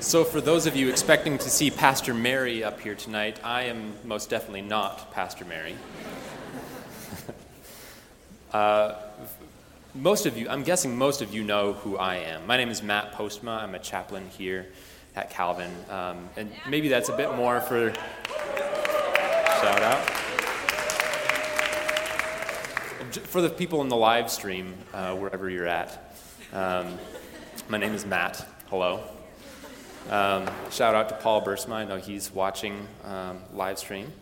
So, for those of you expecting to see Pastor Mary up here tonight, I am most definitely not Pastor Mary. uh, most of you, I'm guessing most of you know who I am. My name is Matt Postma. I'm a chaplain here at Calvin. Um, and maybe that's a bit more for shout out. For the people in the live stream, uh, wherever you're at, um, my name is Matt. Hello. Um, shout out to Paul Bursma. I know he's watching um, live stream.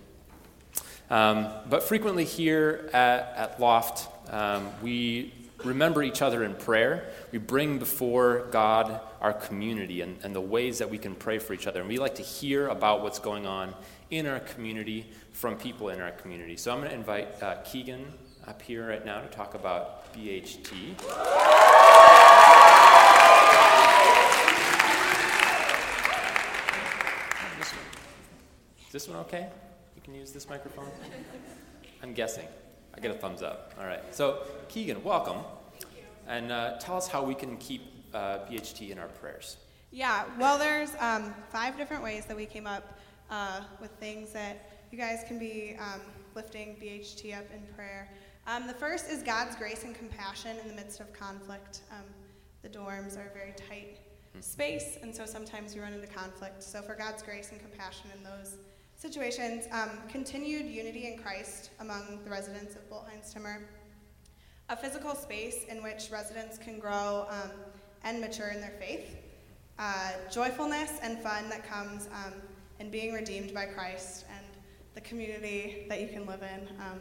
Um, but frequently here at, at Loft, um, we remember each other in prayer. We bring before God our community and, and the ways that we can pray for each other. And we like to hear about what's going on in our community from people in our community. So I'm going to invite uh, Keegan up here right now to talk about BHT. This one okay? You can use this microphone? I'm guessing. I get a thumbs up. All right. So, Keegan, welcome. And uh, tell us how we can keep uh, BHT in our prayers. Yeah, well, there's um, five different ways that we came up uh, with things that you guys can be um, lifting BHT up in prayer. Um, the first is God's grace and compassion in the midst of conflict. Um, the dorms are a very tight hmm. space, and so sometimes you run into conflict. So, for God's grace and compassion in those situations, um, continued unity in Christ among the residents of Bolt-Heyns-Timmer, a physical space in which residents can grow um, and mature in their faith, uh, joyfulness and fun that comes um, in being redeemed by Christ, and the community that you can live in um,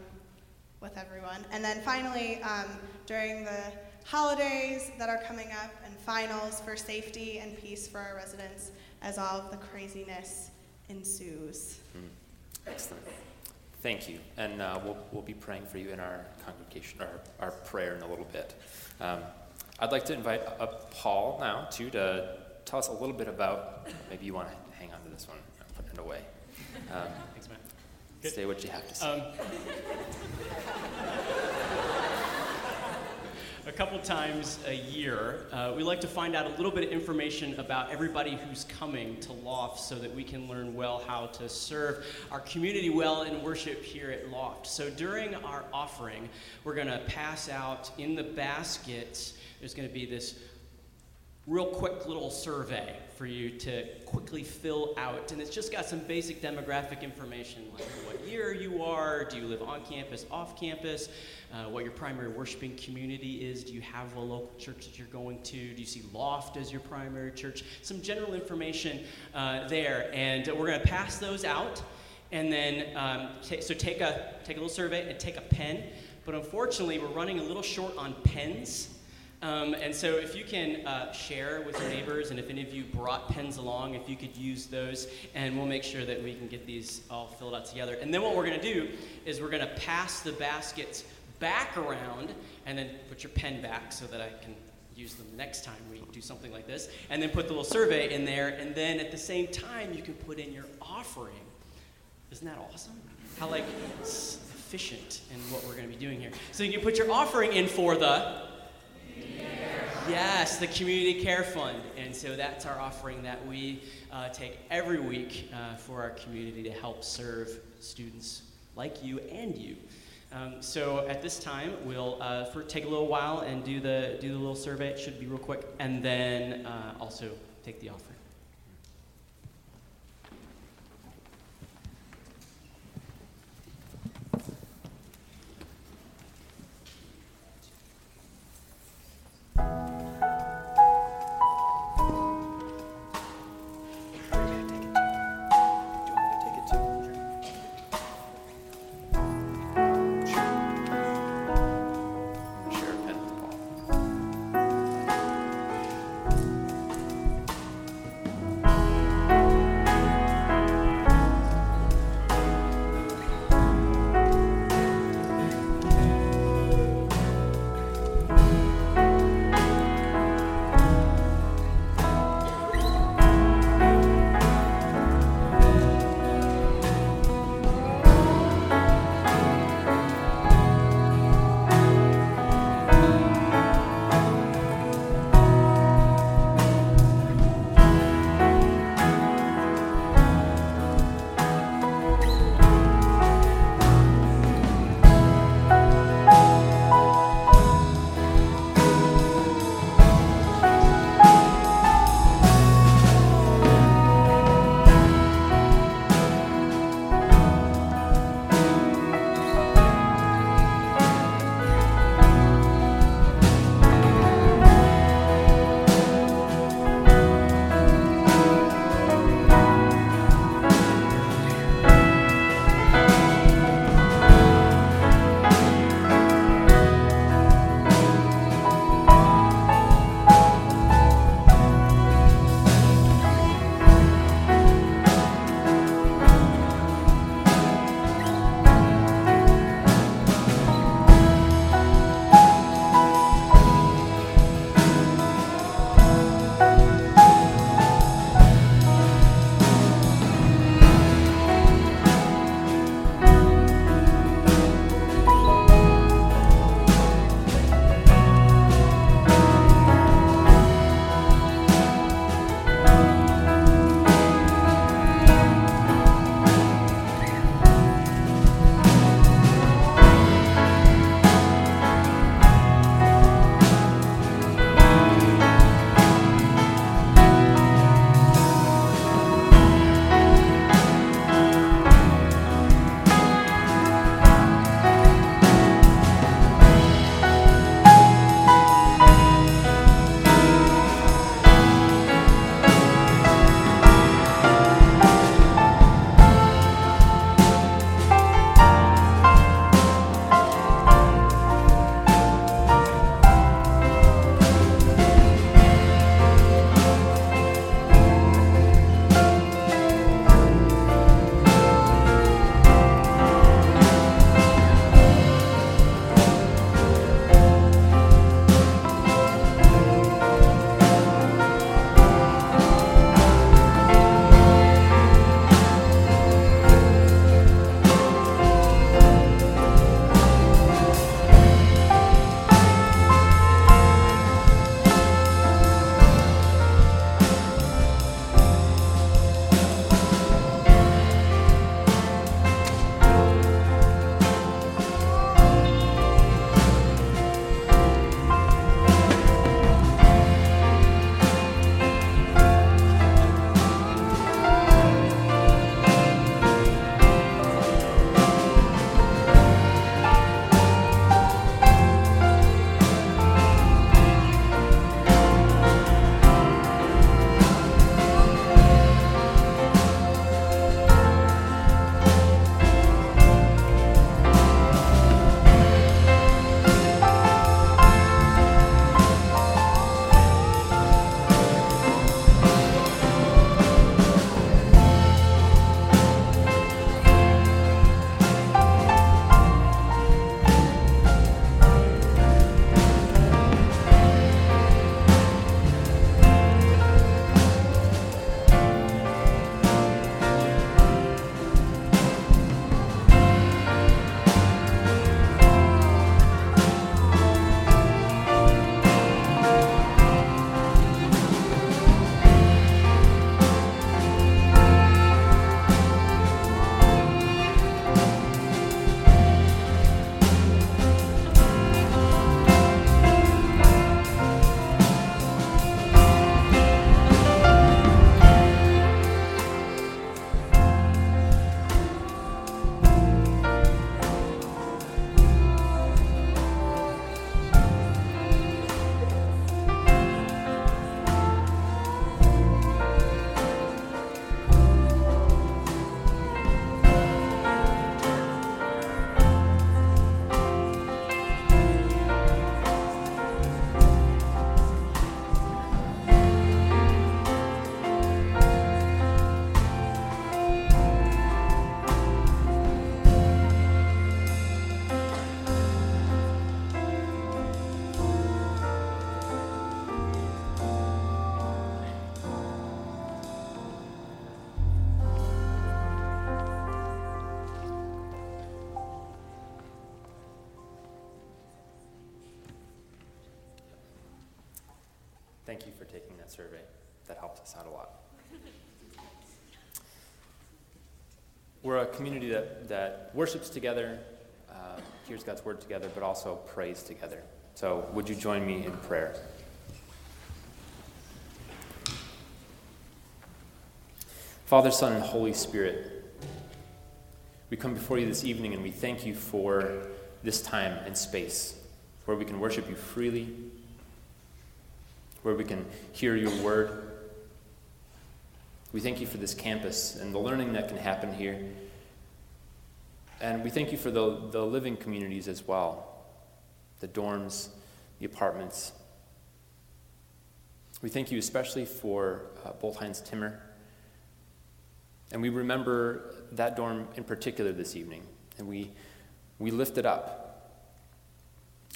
with everyone. And then finally, um, during the holidays that are coming up and finals for safety and peace for our residents as all of the craziness ensues. Mm. Excellent. Thank you. And uh, we'll, we'll be praying for you in our congregation, our, our prayer in a little bit. Um, I'd like to invite up Paul now, too, to tell us a little bit about, maybe you want to hang on to this one, and put it away. Um, Thanks, man. Say what you have to say. Um, a couple times a year, uh, we like to find out a little bit of information about everybody who's coming to Loft so that we can learn well how to serve our community well in worship here at Loft. So during our offering, we're going to pass out in the baskets, there's going to be this real quick little survey for you to quickly fill out. And it's just got some basic demographic information like what year you are, do you live on campus, off campus, uh, what your primary worshiping community is, do you have a local church that you're going to, do you see Loft as your primary church, some general information uh, there. And we're going to pass those out. And then, um, t- so take a, take a little survey and take a pen. But unfortunately, we're running a little short on pens. Um, and so, if you can uh, share with your neighbors, and if any of you brought pens along, if you could use those, and we'll make sure that we can get these all filled out together. And then, what we're going to do is we're going to pass the baskets back around, and then put your pen back so that I can use them next time we do something like this. And then put the little survey in there, and then at the same time, you can put in your offering. Isn't that awesome? How like efficient in what we're going to be doing here. So you can put your offering in for the Yes, the Community Care Fund. And so that's our offering that we uh, take every week uh, for our community to help serve students like you and you. Um, so at this time, we'll uh, take a little while and do the, do the little survey. It should be real quick. And then uh, also take the offering. Survey. That helps us out a lot. We're a community that, that worships together, uh, hears God's word together, but also prays together. So, would you join me in prayer? Father, Son, and Holy Spirit, we come before you this evening and we thank you for this time and space where we can worship you freely, where we can hear your word. We thank you for this campus and the learning that can happen here. And we thank you for the, the living communities as well the dorms, the apartments. We thank you especially for uh, Bolt-Heyns-Timmer. And we remember that dorm in particular this evening, and we, we lift it up.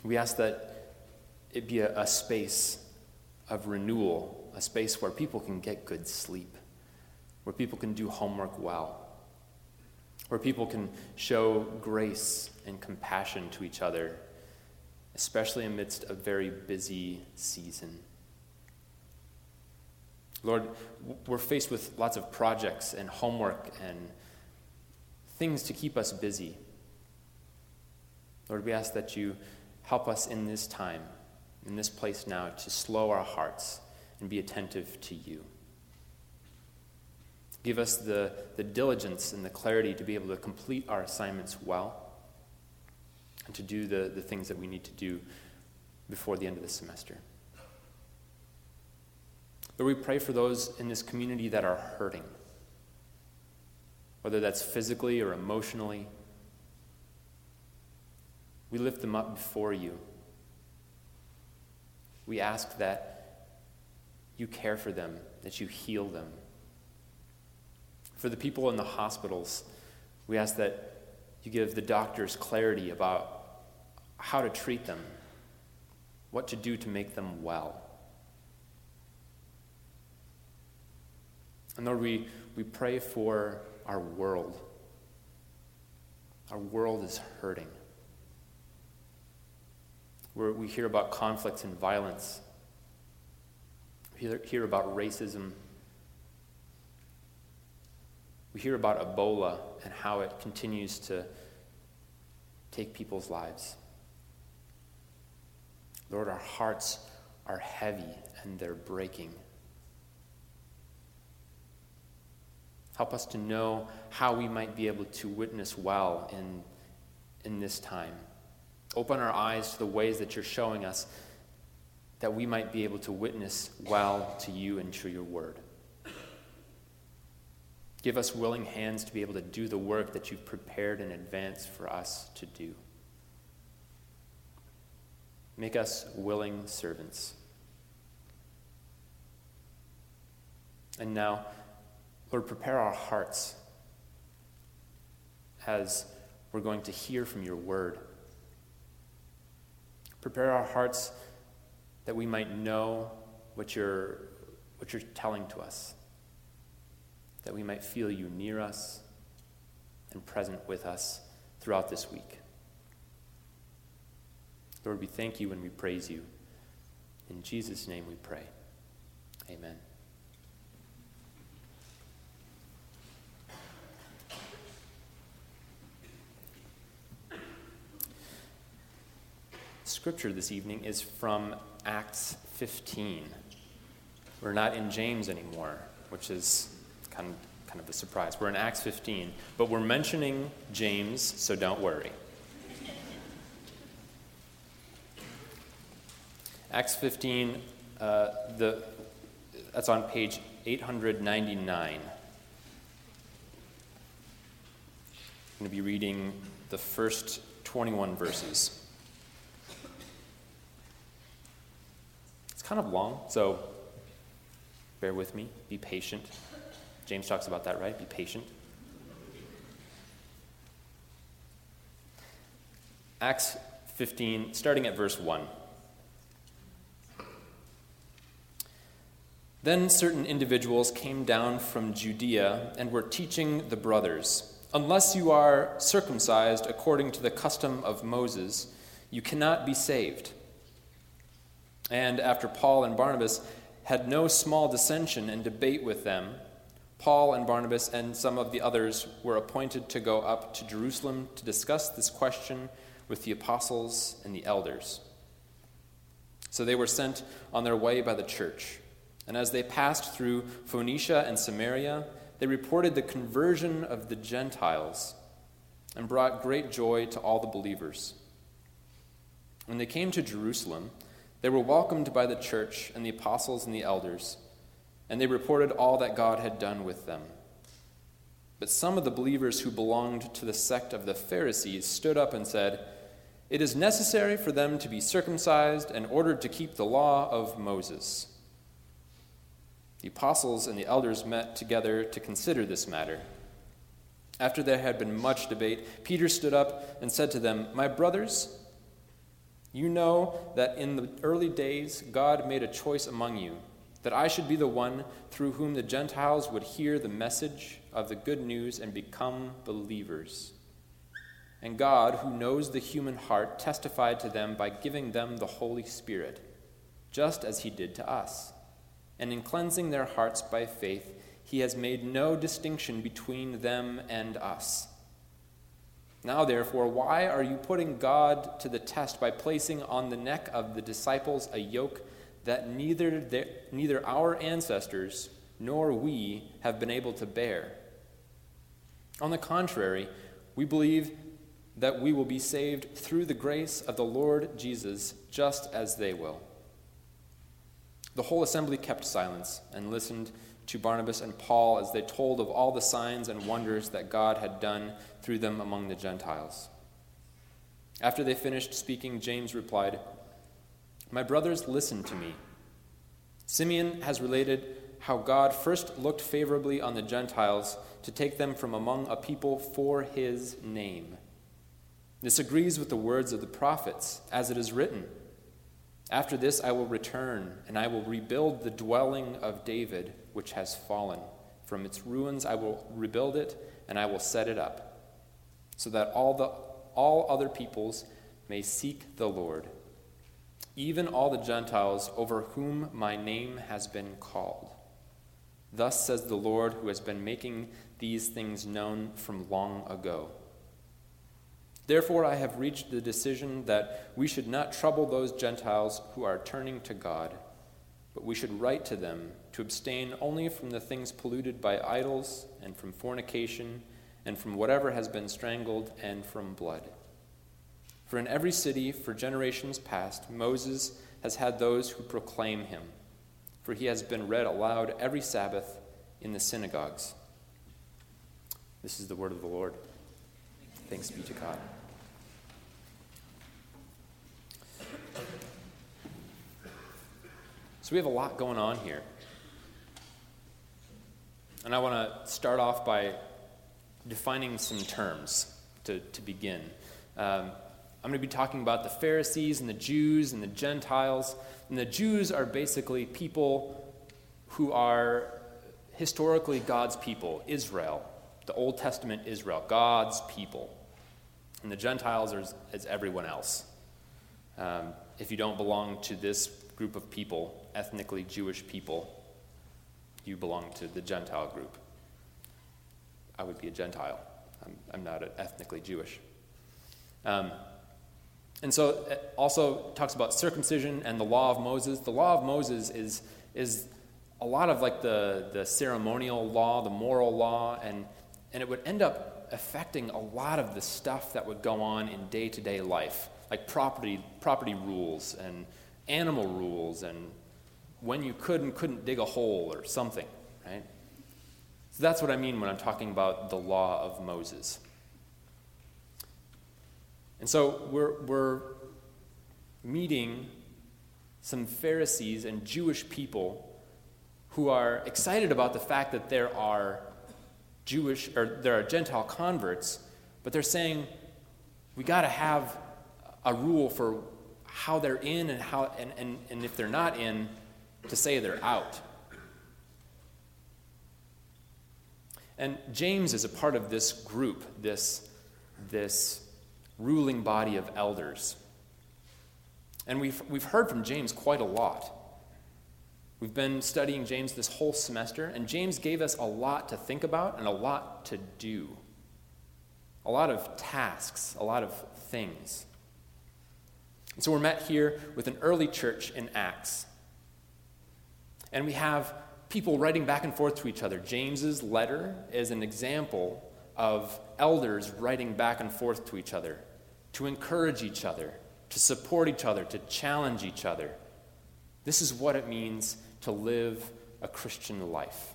We ask that it be a, a space of renewal, a space where people can get good sleep, where people can do homework well, where people can show grace and compassion to each other especially amidst a very busy season. Lord, we're faced with lots of projects and homework and things to keep us busy. Lord, we ask that you help us in this time, in this place now, to slow our hearts and be attentive to you. Give us the, the diligence and the clarity to be able to complete our assignments well and to do the, the things that we need to do before the end of the semester. Lord, we pray for those in this community that are hurting, whether that's physically or emotionally. We lift them up before you. We ask that you care for them, that you heal them. For the people in the hospitals, we ask that you give the doctors clarity about how to treat them, what to do to make them well. And Lord, we, we pray for our world. Our world is hurting. Where we hear about conflicts and violence. We hear, hear about racism. We hear about Ebola and how it continues to take people's lives. Lord, our hearts are heavy and they're breaking. Help us to know how we might be able to witness well in, in this time. Open our eyes to the ways that you're showing us that we might be able to witness well to you and to your word. Give us willing hands to be able to do the work that you've prepared in advance for us to do. Make us willing servants. And now, Lord, prepare our hearts as we're going to hear from your word. Prepare our hearts that we might know what you're, what you're telling to us, that we might feel you near us and present with us throughout this week. Lord, we thank you and we praise you. In Jesus' name we pray. Amen. Scripture this evening is from Acts 15. We're not in James anymore, which is kind of, kind of a surprise. We're in Acts 15, but we're mentioning James, so don't worry. Acts 15, uh, the, that's on page 899. I'm going to be reading the first 21 verses. Kind of long, so bear with me. Be patient. James talks about that, right? Be patient. Acts 15, starting at verse 1. Then certain individuals came down from Judea and were teaching the brothers Unless you are circumcised according to the custom of Moses, you cannot be saved. And after Paul and Barnabas had no small dissension and debate with them, Paul and Barnabas and some of the others were appointed to go up to Jerusalem to discuss this question with the apostles and the elders. So they were sent on their way by the church. And as they passed through Phoenicia and Samaria, they reported the conversion of the Gentiles and brought great joy to all the believers. When they came to Jerusalem, they were welcomed by the church and the apostles and the elders, and they reported all that God had done with them. But some of the believers who belonged to the sect of the Pharisees stood up and said, It is necessary for them to be circumcised and ordered to keep the law of Moses. The apostles and the elders met together to consider this matter. After there had been much debate, Peter stood up and said to them, My brothers, you know that in the early days God made a choice among you, that I should be the one through whom the Gentiles would hear the message of the good news and become believers. And God, who knows the human heart, testified to them by giving them the Holy Spirit, just as he did to us. And in cleansing their hearts by faith, he has made no distinction between them and us now, therefore, why are you putting God to the test by placing on the neck of the disciples a yoke that neither, neither our ancestors nor we have been able to bear? On the contrary, we believe that we will be saved through the grace of the Lord Jesus, just as they will. The whole assembly kept silence and listened to Barnabas and Paul as they told of all the signs and wonders that God had done through them among the Gentiles. After they finished speaking, James replied, My brothers, listen to me. Simeon has related how God first looked favorably on the Gentiles to take them from among a people for his name. This agrees with the words of the prophets, as it is written After this I will return, and I will rebuild the dwelling of David which has fallen. From its ruins I will rebuild it, and I will set it up, so that all, the, all other peoples may seek the Lord, even all the Gentiles over whom my name has been called. Thus says the Lord, who has been making these things known from long ago. Therefore, I have reached the decision that we should not trouble those Gentiles who are turning to God, but we should write to them to abstain only from the things polluted by idols, and from fornication, and from whatever has been strangled, and from blood. For in every city, for generations past, Moses has had those who proclaim him, for he has been read aloud every Sabbath in the synagogues. This is the word of the Lord. Thanks be to God. So we have a lot going on here. And I want to start off by defining some terms to, to begin. Um, I'm going to be talking about the Pharisees and the Jews and the Gentiles. And the Jews are basically people who are historically God's people, Israel, the Old Testament Israel, God's people. And the Gentiles are as everyone else. Um, if you don't belong to this group of people, ethnically Jewish people, you belong to the Gentile group. I would be a Gentile. I'm, I'm not ethnically Jewish. Um, and so it also talks about circumcision and the law of Moses. The law of Moses is, is a lot of like the, the ceremonial law, the moral law, and, and it would end up affecting a lot of the stuff that would go on in day to day life, like property, property rules and animal rules and when you could and couldn't dig a hole or something, right? So that's what I mean when I'm talking about the law of Moses. And so we're, we're meeting some Pharisees and Jewish people who are excited about the fact that there are Jewish or there are Gentile converts, but they're saying we got to have a rule for how they're in and how and, and, and if they're not in, to say they're out. And James is a part of this group, this, this ruling body of elders. And we've, we've heard from James quite a lot. We've been studying James this whole semester, and James gave us a lot to think about and a lot to do. A lot of tasks, a lot of things. And so we're met here with an early church in Acts. And we have people writing back and forth to each other. James's letter is an example of elders writing back and forth to each other to encourage each other, to support each other, to challenge each other. This is what it means to live a Christian life,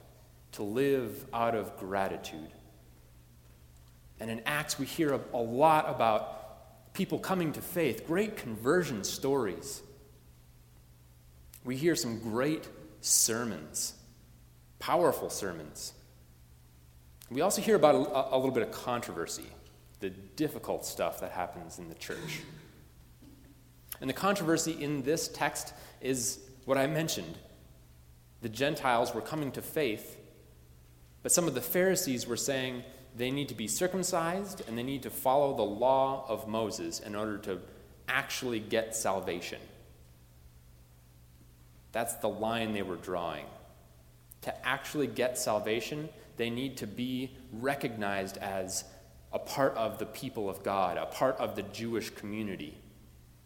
to live out of gratitude. And in Acts, we hear a, lot about people coming to faith, great conversion stories. We hear some great sermons, powerful sermons. We also hear about a, a little bit of controversy, the difficult stuff that happens in the church. And the controversy in this text is what I mentioned. The Gentiles were coming to faith, but some of the Pharisees were saying they need to be circumcised and they need to follow the law of Moses in order to actually get salvation. That's the line they were drawing. To actually get salvation, they need to be recognized as a part of the people of God, a part of the Jewish community.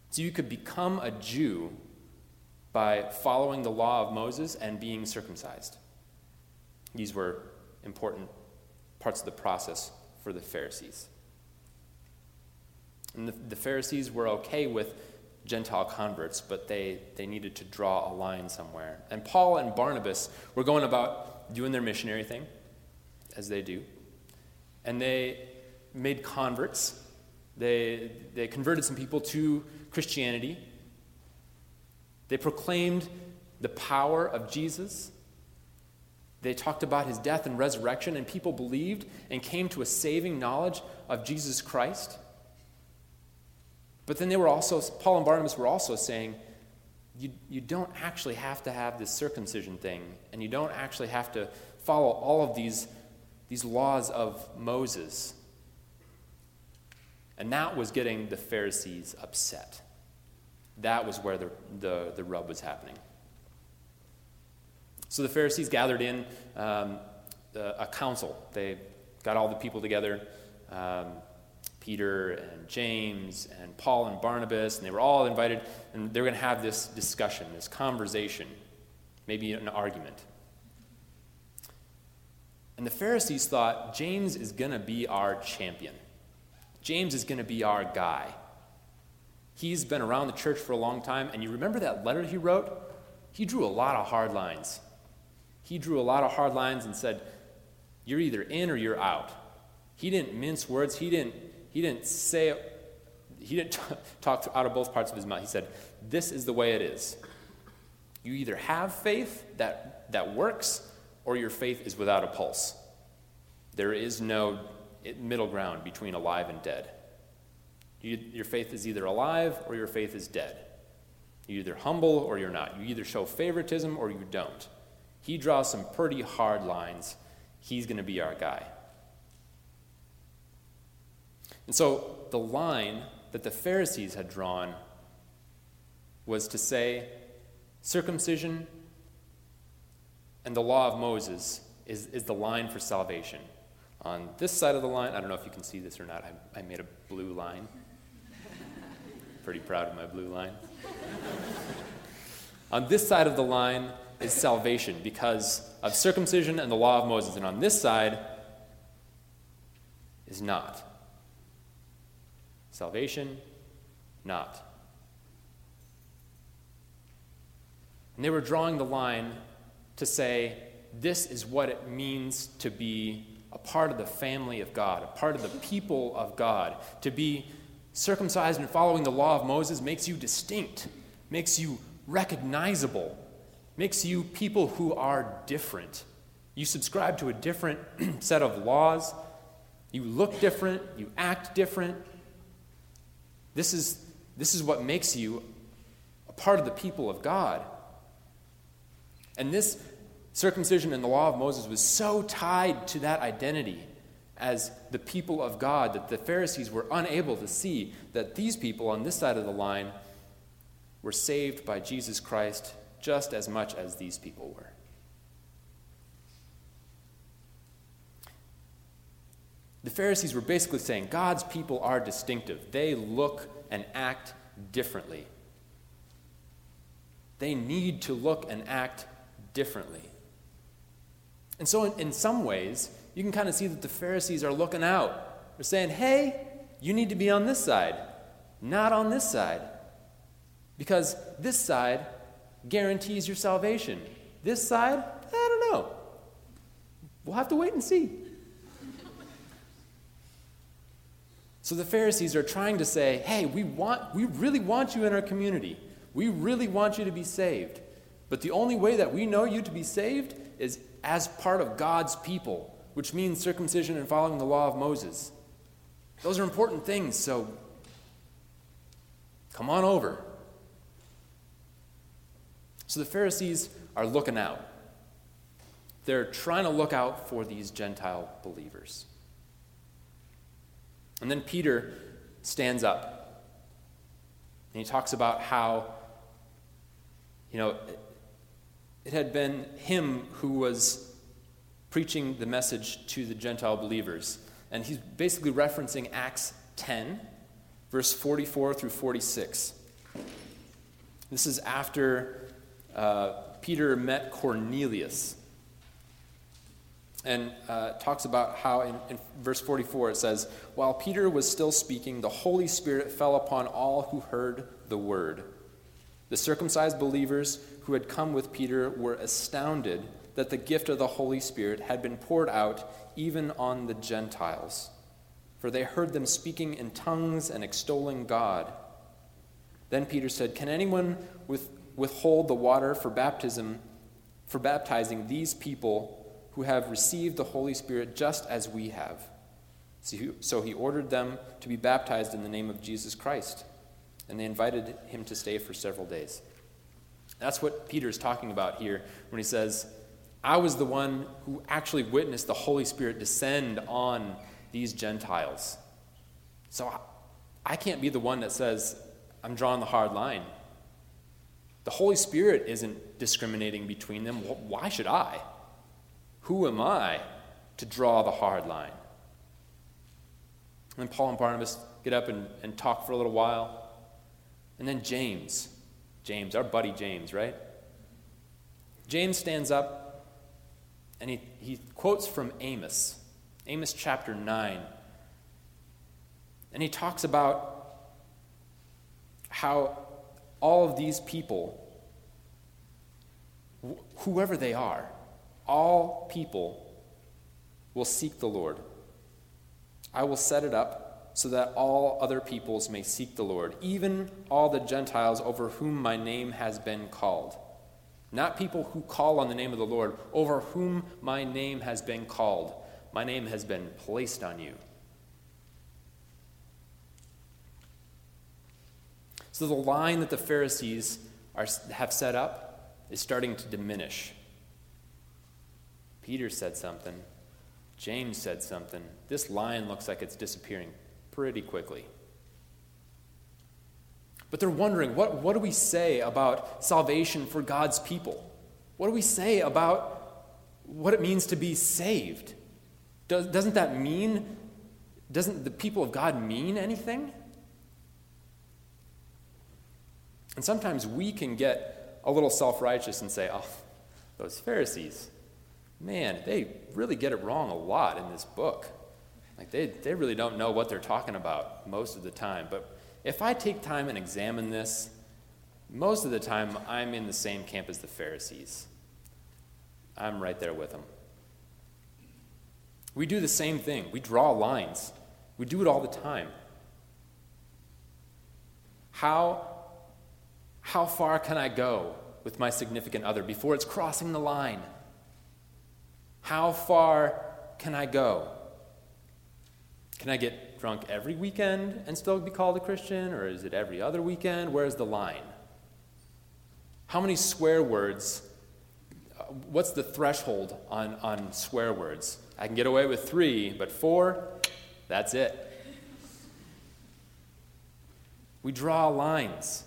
So you could become a Jew by following the law of Moses and being circumcised. These were important parts of the process for the Pharisees. And the, the Pharisees were okay with Gentile converts, but they, they needed to draw a line somewhere. And Paul and Barnabas were going about doing their missionary thing, as they do. And they made converts. They, they converted some people to Christianity. They proclaimed the power of Jesus. They talked about his death and resurrection, and people believed and came to a saving knowledge of Jesus Christ. But then they were also, Paul and Barnabas were also saying, you, you don't actually have to have this circumcision thing, and you don't actually have to follow all of these, these laws of Moses. And that was getting the Pharisees upset. That was where the, the, the rub was happening. So the Pharisees gathered in um, a council. They got all the people together um, Peter and James and Paul and Barnabas, and they were all invited, and they were going to have this discussion, this conversation, maybe an argument. And the Pharisees thought James is going to be our champion. James is going to be our guy. He's been around the church for a long time, and you remember that letter he wrote? He drew a lot of hard lines. He drew a lot of hard lines and said, You're either in or you're out. He didn't mince words. He didn't, he didn't say, it, he didn't talk out of both parts of his mouth. He said, This is the way it is. You either have faith that, that works, or your faith is without a pulse. There is no middle ground between alive and dead. You, your faith is either alive or your faith is dead. You're either humble or you're not. You either show favoritism or you don't. He draws some pretty hard lines. He's going to be our guy. And so the line that the Pharisees had drawn was to say circumcision and the law of Moses is, is the line for salvation. On this side of the line, I don't know if you can see this or not, I, I made a blue line. Pretty proud of my blue line. on this side of the line is salvation because of circumcision and the law of Moses, and on this side is not. Salvation, not. And they were drawing the line to say, this is what it means to be a part of the family of God, a part of the people of God. To be circumcised and following the law of Moses makes you distinct, makes you recognizable, makes you people who are different. You subscribe to a different set of laws, you look different, you act different. This is, this is what makes you a part of the people of God. And this Circumcision and the law of Moses was so tied to that identity as the people of God that the Pharisees were unable to see that these people on this side of the line were saved by Jesus Christ just as much as these people were. The Pharisees were basically saying God's people are distinctive. They look and act differently. They need to look and act differently. And so, in, in some ways, you can kind of see that the Pharisees are looking out. They're saying, hey, you need to be on this side, not on this side. Because this side guarantees your salvation. This side, I don't know. We'll have to wait and see. So the Pharisees are trying to say, hey, we, want, we really want you in our community. We really want you to be saved. But the only way that we know you to be saved is as part of God's people, which means circumcision and following the law of Moses. Those are important things, so come on over. So the Pharisees are looking out. They're trying to look out for these Gentile believers. And then Peter stands up and he talks about how, you know, it had been him who was preaching the message to the Gentile believers. And he's basically referencing Acts 10, verse 44 through 46. This is after uh, Peter met Cornelius and uh, talks about how in, in verse 44 it says, While Peter was still speaking, the Holy Spirit fell upon all who heard the word. The circumcised believers who had come with Peter were astounded that the gift of the Holy Spirit had been poured out even on the Gentiles, for they heard them speaking in tongues and extolling God. Then Peter said, Can anyone with withhold the water for baptism, for baptizing these people who have received the Holy Spirit just as we have. So he ordered them to be baptized in the name of Jesus Christ, and they invited him to stay for several days. That's what Peter's talking about here when he says, I was the one who actually witnessed the Holy Spirit descend on these Gentiles. So I can't be the one that says, I'm drawing the hard line. The Holy Spirit isn't discriminating between them. Why should I? Who am I to draw the hard line? And then Paul and Barnabas get up and, and talk for a little while. And then James, James, our buddy James, right? James stands up and he, he quotes from Amos, Amos chapter 9. And he talks about how all of these people, wh- whoever they are, all people will seek the Lord. I will set it up so that all other peoples may seek the Lord, even all the Gentiles over whom my name has been called. Not people who call on the name of the Lord, over whom my name has been called. My name has been placed on you. So the line that the Pharisees are, have set up is starting to diminish. Peter said something. James said something. This line looks like it's disappearing pretty quickly. But they're wondering what, what do we say about salvation for God's people? What do we say about what it means to be saved? Does, doesn't that mean, doesn't the people of God mean anything? And sometimes we can get a little self righteous and say, oh, those Pharisees, man, they really get it wrong a lot in this book. Like, they, they really don't know what they're talking about most of the time. But if I take time and examine this, most of the time I'm in the same camp as the Pharisees. I'm right there with them. We do the same thing, we draw lines, we do it all the time. How how far can I go with my significant other before it's crossing the line? How far can I go? Can I get drunk every weekend and still be called a Christian, or is it every other weekend? Where's the line? How many swear words? Uh, what's the threshold on, on swear words? I can get away with three, but four, that's it. We draw lines.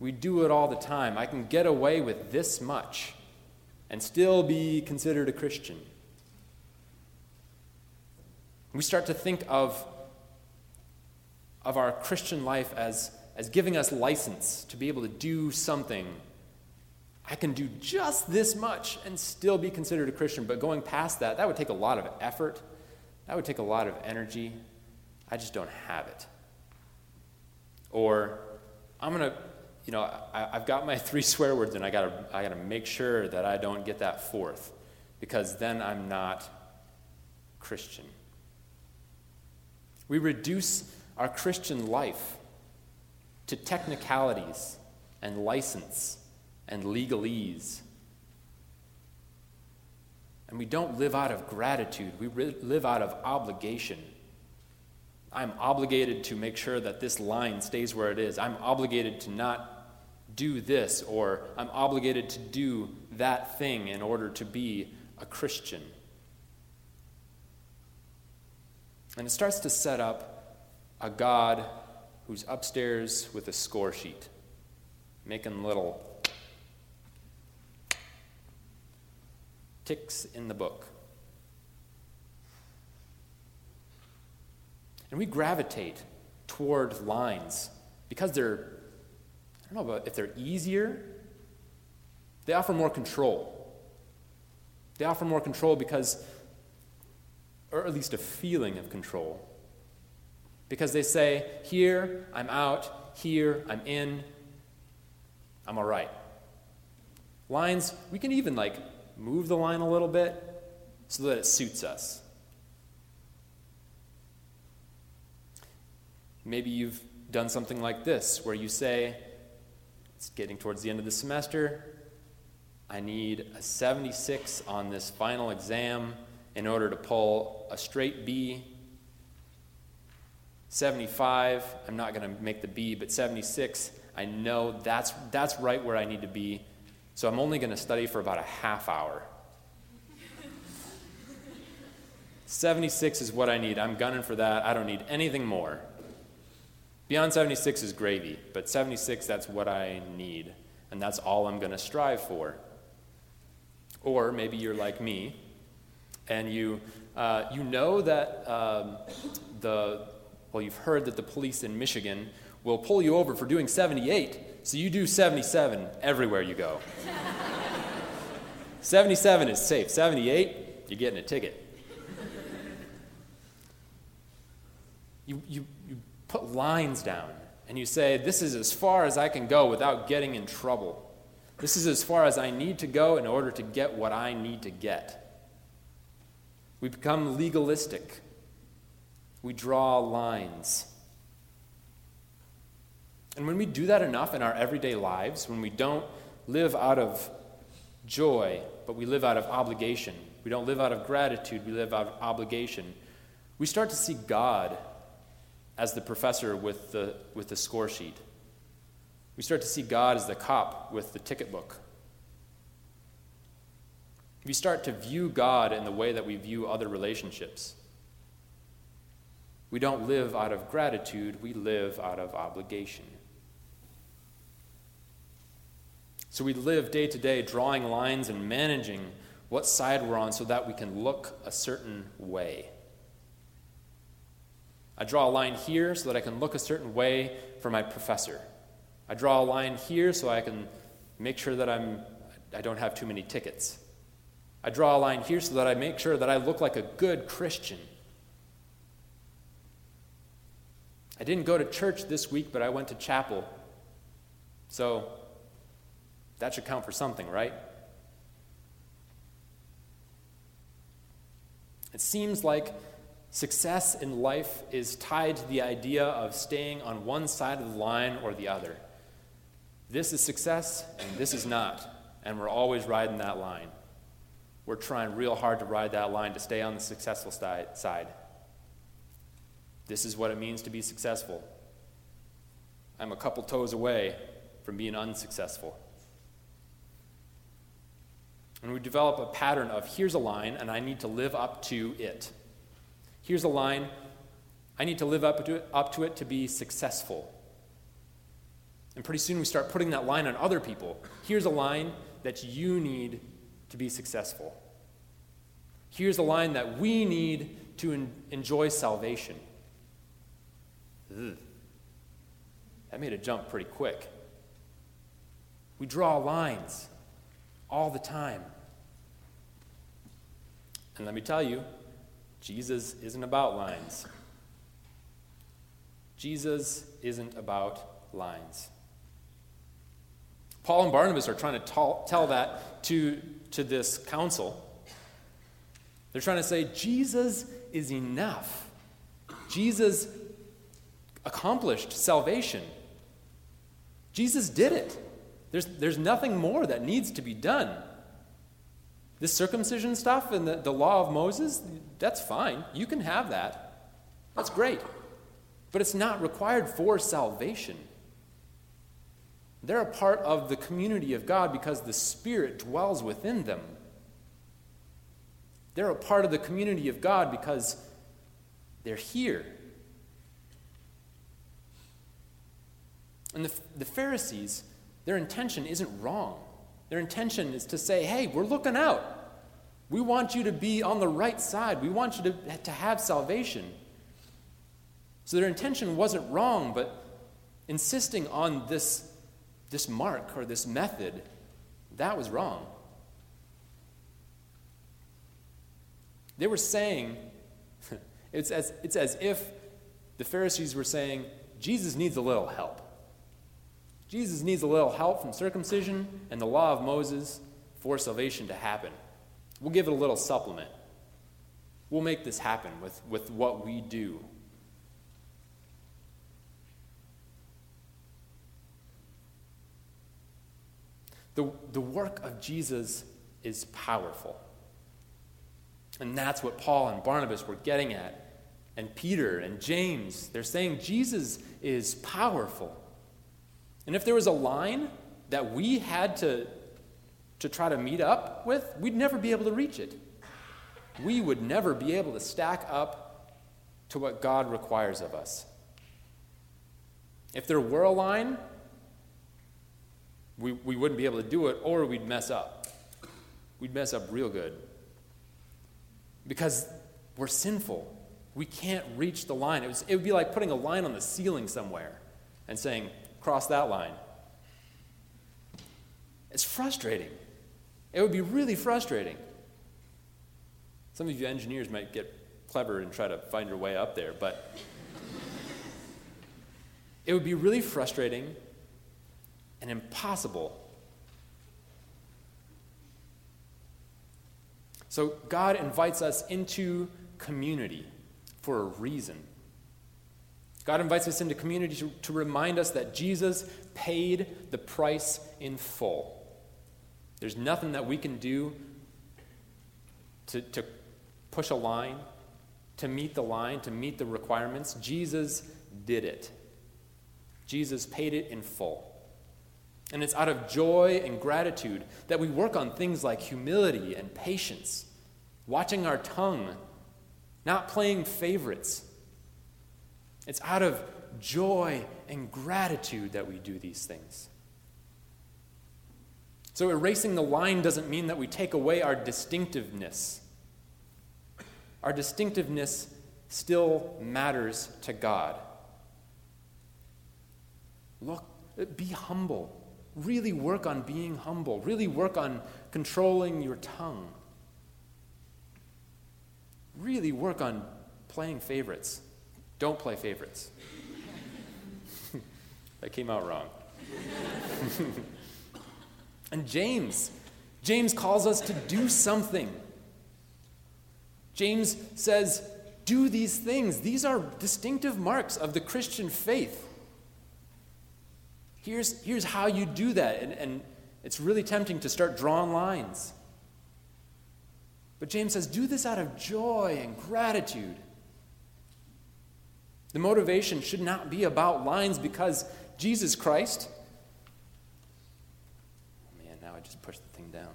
We do it all the time. I can get away with this much and still be considered a Christian. We start to think of, of our Christian life as, as giving us license to be able to do something. I can do just this much and still be considered a Christian, but going past that, that would take a lot of effort. That would take a lot of energy. I just don't have it. Or I'm going to, you know, I, have got my three swear words and I got to I got to make sure that I don't get that fourth because then I'm not Christian. We reduce our Christian life to technicalities and license and legalese. And we don't live out of gratitude, we live out of obligation. I'm obligated to make sure that this line stays where it is. I'm obligated to not do this, or I'm obligated to do that thing in order to be a Christian. And it starts to set up a God who's upstairs with a score sheet, making little ticks in the book. And we gravitate toward lines because they're, I don't know about if they're easier, they offer more control. They offer more control because or at least a feeling of control. Because they say, here, I'm out, here, I'm in, I'm all right. Lines, we can even like move the line a little bit so that it suits us. Maybe you've done something like this where you say, it's getting towards the end of the semester, I need a 76 on this final exam in order to pull a straight B. 75, I'm not going to make the B, but 76, I know that's, that's right where I need to be. So I'm only going to study for about a half hour. 76 is what I need. I'm gunning for that. I don't need anything more. Beyond 76 is gravy, but 76, that's what I need. And that's all I'm going to strive for. Or maybe you're like me and you, uh, you know that um, the, well, you've heard that the police in Michigan will pull you over for doing 78, so you do 77 everywhere you go. 77 is safe, 78, you're getting a ticket. You, you, put lines down and you say, This is as far as I can go without getting in trouble. This is as far as I need to go in order to get what I need to get. We become legalistic. We draw lines. And when we do that enough in our everyday lives, when we don't live out of joy, but we live out of obligation, we don't live out of gratitude, we live out of obligation, we start to see God as the professor with the, with the score sheet. We start to see God as the cop with the ticket book. We start to view God in the way that we view other relationships. We don't live out of gratitude, we live out of obligation. So we live day to day drawing lines and managing what side we're on so that we can look a certain way. I draw a line here so that I can look a certain way for my professor. I draw a line here so I can make sure that I'm, I don't have too many tickets. I draw a line here so that I make sure that I look like a good Christian. I didn't go to church this week, but I went to chapel. So that should count for something, right? It seems like success in life is tied to the idea of staying on one side of the line or the other. This is success, and this is not. And we're always riding that line we're trying real hard to ride that line to stay on the successful side. This is what it means to be successful. I'm a couple toes away from being unsuccessful. And we develop a pattern of here's a line, and I need to live up to it. Here's a line, I need to live up to it, up to, it to be successful. And pretty soon we start putting that line on other people. Here's a line that you need to be successful. Here's a line that we need to en- enjoy salvation. Ugh. That made a jump pretty quick. We draw lines all the time. And let me tell you, Jesus isn't about lines. Jesus isn't about lines. Paul and Barnabas are trying to tell, tell that to, to this council. They're trying to say, Jesus is enough. Jesus accomplished salvation. Jesus did it. There's, there's nothing more that needs to be done. This circumcision stuff and the, the law of Moses, that's fine. You can have that. That's great. But it's not required for salvation. They're a part of the community of God because the Spirit dwells within them. They're a part of the community of God because they're here. And the, the Pharisees, their intention isn't wrong. Their intention is to say, hey, we're looking out. We want you to be on the right side. We want you to, to have salvation. So their intention wasn't wrong, but insisting on this, this mark or this method, that was wrong. They were saying, it's as, it's as if the Pharisees were saying, Jesus needs a little help. Jesus needs a little help from circumcision and the law of Moses for salvation to happen. We'll give it a little supplement. We'll make this happen with, with what we do. The, the work of Jesus is powerful. And that's what Paul and Barnabas were getting at. And Peter and James, they're saying Jesus is powerful. And if there was a line that we had to, to try to meet up with, we'd never be able to reach it. We would never be able to stack up to what God requires of us. If there were a line, we, we wouldn't be able to do it, or we'd mess up. We'd mess up real good. Because we're sinful. We can't reach the line. It, was, it would be like putting a line on the ceiling somewhere and saying, cross that line. It's frustrating. It would be really frustrating. Some of you engineers might get clever and try to find your way up there, but it would be really frustrating and impossible. So, God invites us into community for a reason. God invites us into community to, to remind us that Jesus paid the price in full. There's nothing that we can do to, to push a line, to meet the line, to meet the requirements. Jesus did it. Jesus paid it in full. And it's out of joy and gratitude that we work on things like humility and patience, watching our tongue, not playing favorites it's out of joy and gratitude that we do these things. So, erasing the line doesn't mean that we take away our distinctiveness. Our distinctiveness still matters to God. Look, be humble. Really work on being humble. Really work on controlling your tongue. Really work on playing favorites. Don't play favorites. that came out wrong. and James, James calls us to do something. James says, do these things. These are distinctive marks of the Christian faith. Here's, here's how you do that. And, and it's really tempting to start drawing lines. But James says, do this out of joy and gratitude. The motivation should not be about lines because Jesus Christ. Oh man, now I just pushed the thing down.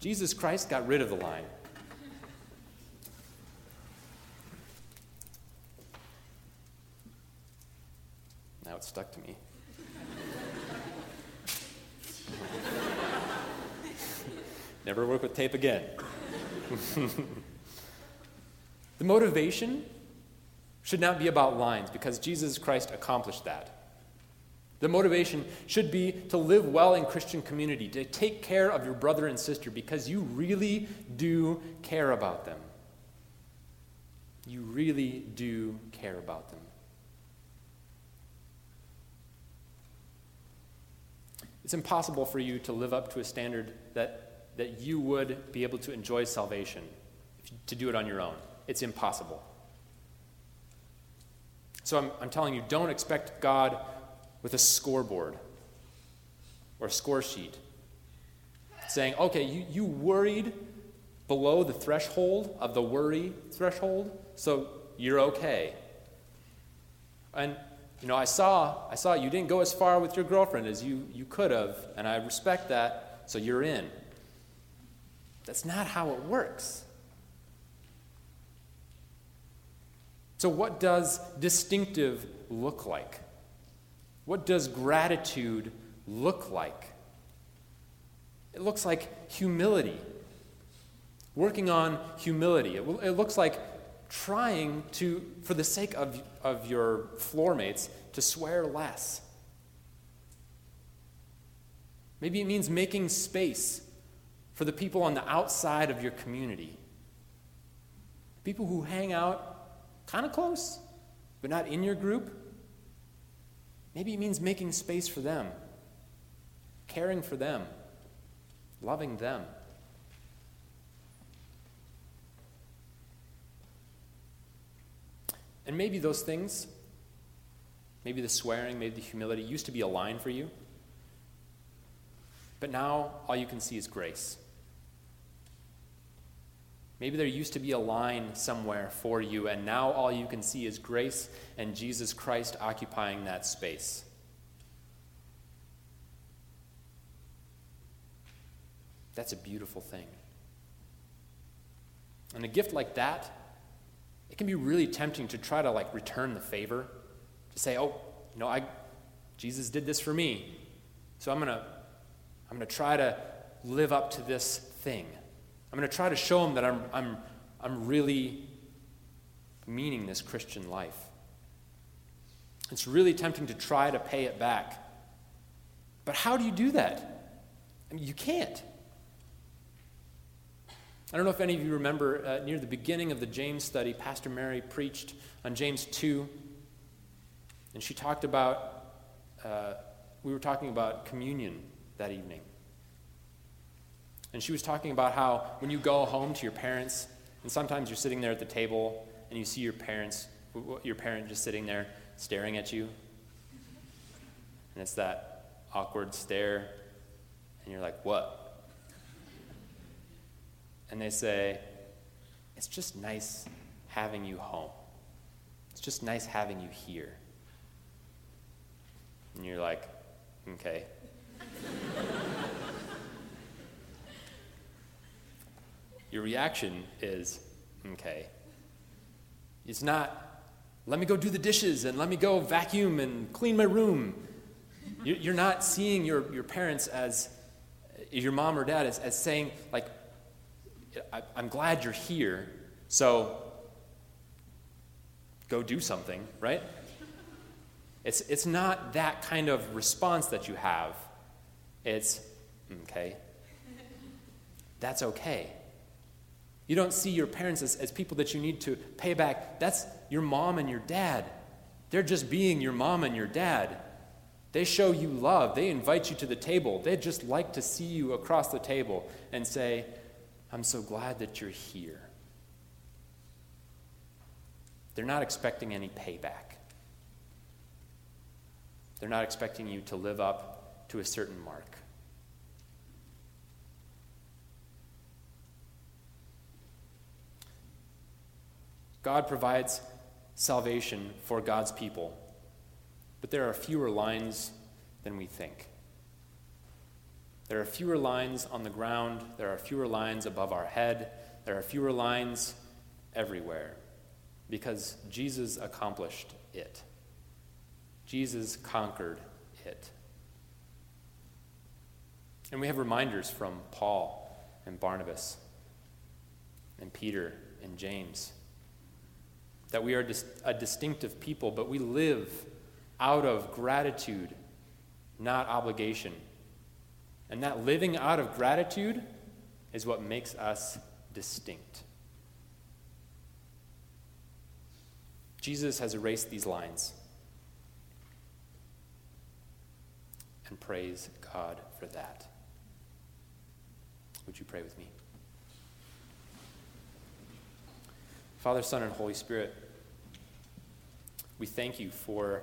Jesus Christ got rid of the line. Now it's it stuck to me. Never work with tape again. the motivation should not be about lines because Jesus Christ accomplished that. The motivation should be to live well in Christian community, to take care of your brother and sister because you really do care about them. You really do care about them. It's impossible for you to live up to a standard that, that you would be able to enjoy salvation, to do it on your own. It's impossible. So I'm, I'm telling you, don't expect God with a scoreboard or a score sheet saying, okay, you, you worried below the threshold of the worry threshold, so you're okay. And you know, I saw I saw you didn't go as far with your girlfriend as you, you could have, and I respect that, so you're in. That's not how it works. So, what does distinctive look like? What does gratitude look like? It looks like humility. Working on humility. It, it looks like trying to, for the sake of, of your floor mates, to swear less. Maybe it means making space for the people on the outside of your community. People who hang out kind of close, but not in your group. Maybe it means making space for them, caring for them, loving them. And maybe those things, maybe the swearing, maybe the humility, used to be a line for you. But now all you can see is grace. Maybe there used to be a line somewhere for you, and now all you can see is grace and Jesus Christ occupying that space. That's a beautiful thing. And a gift like that it can be really tempting to try to like return the favor, to say, "Oh, you know, I Jesus did this for me. So I'm going to I'm going to try to live up to this thing. I'm going to try to show him that I'm I'm I'm really meaning this Christian life." It's really tempting to try to pay it back. But how do you do that? I mean, you can't. I don't know if any of you remember uh, near the beginning of the James study, Pastor Mary preached on James 2, and she talked about, uh, we were talking about communion that evening. And she was talking about how when you go home to your parents, and sometimes you're sitting there at the table and you see your parents, your parent just sitting there staring at you. And it's that awkward stare, and you're like, what? and they say, It's just nice having you home. It's just nice having you here. And you're like, Okay. Your reaction is, Okay. It's not, let me go do the dishes and let me go vacuum and clean my room. You're not seeing your, your parents as, your mom or dad as, as saying, like, I, am glad you're here, so go do something, right? It's, it's not that kind of response that you have. It's, okay, that's okay. You don't see your parents as, as people that you need to pay back. That's your mom and your dad. They're just being your mom and your dad. They show you love. They invite you to the table. They just like to see you across the table and say, I'm so glad that you're here. They're not expecting any payback. They're not expecting you to live up to a certain mark. God provides salvation for God's people, but there are fewer lines than we think. There are fewer lines on the ground, there are fewer lines above our head, there are fewer lines everywhere because Jesus accomplished it. Jesus conquered it. And we have reminders from Paul and Barnabas and Peter and James that we are a distinctive people, but we live out of gratitude, not obligation. And that living out of gratitude is what makes us distinct. Jesus has erased these lines. And praise God for that. Would you pray with me? Father, Son, and Holy Spirit, we thank you for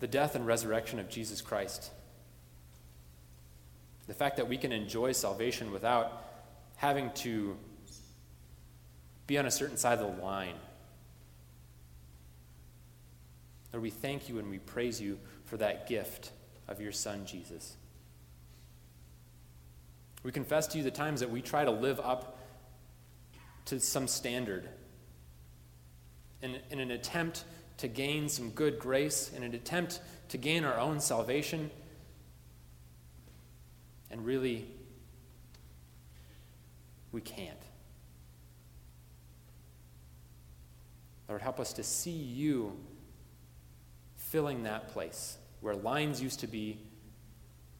the death and resurrection of Jesus Christ. The fact that we can enjoy salvation without having to be on a certain side of the line. Lord, we thank you and we praise you for that gift of your Son, Jesus. We confess to you the times that we try to live up to some standard in, in an attempt to gain some good grace, in an attempt to gain our own salvation. And really, we can't. Lord, help us to see you filling that place where lines used to be.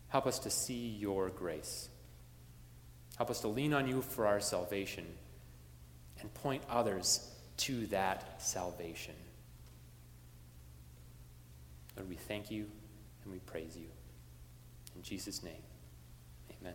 Help us to see your grace. Help us to lean on you for our salvation and point others to that salvation. Lord, we thank you and we praise you. In Jesus' name, amen.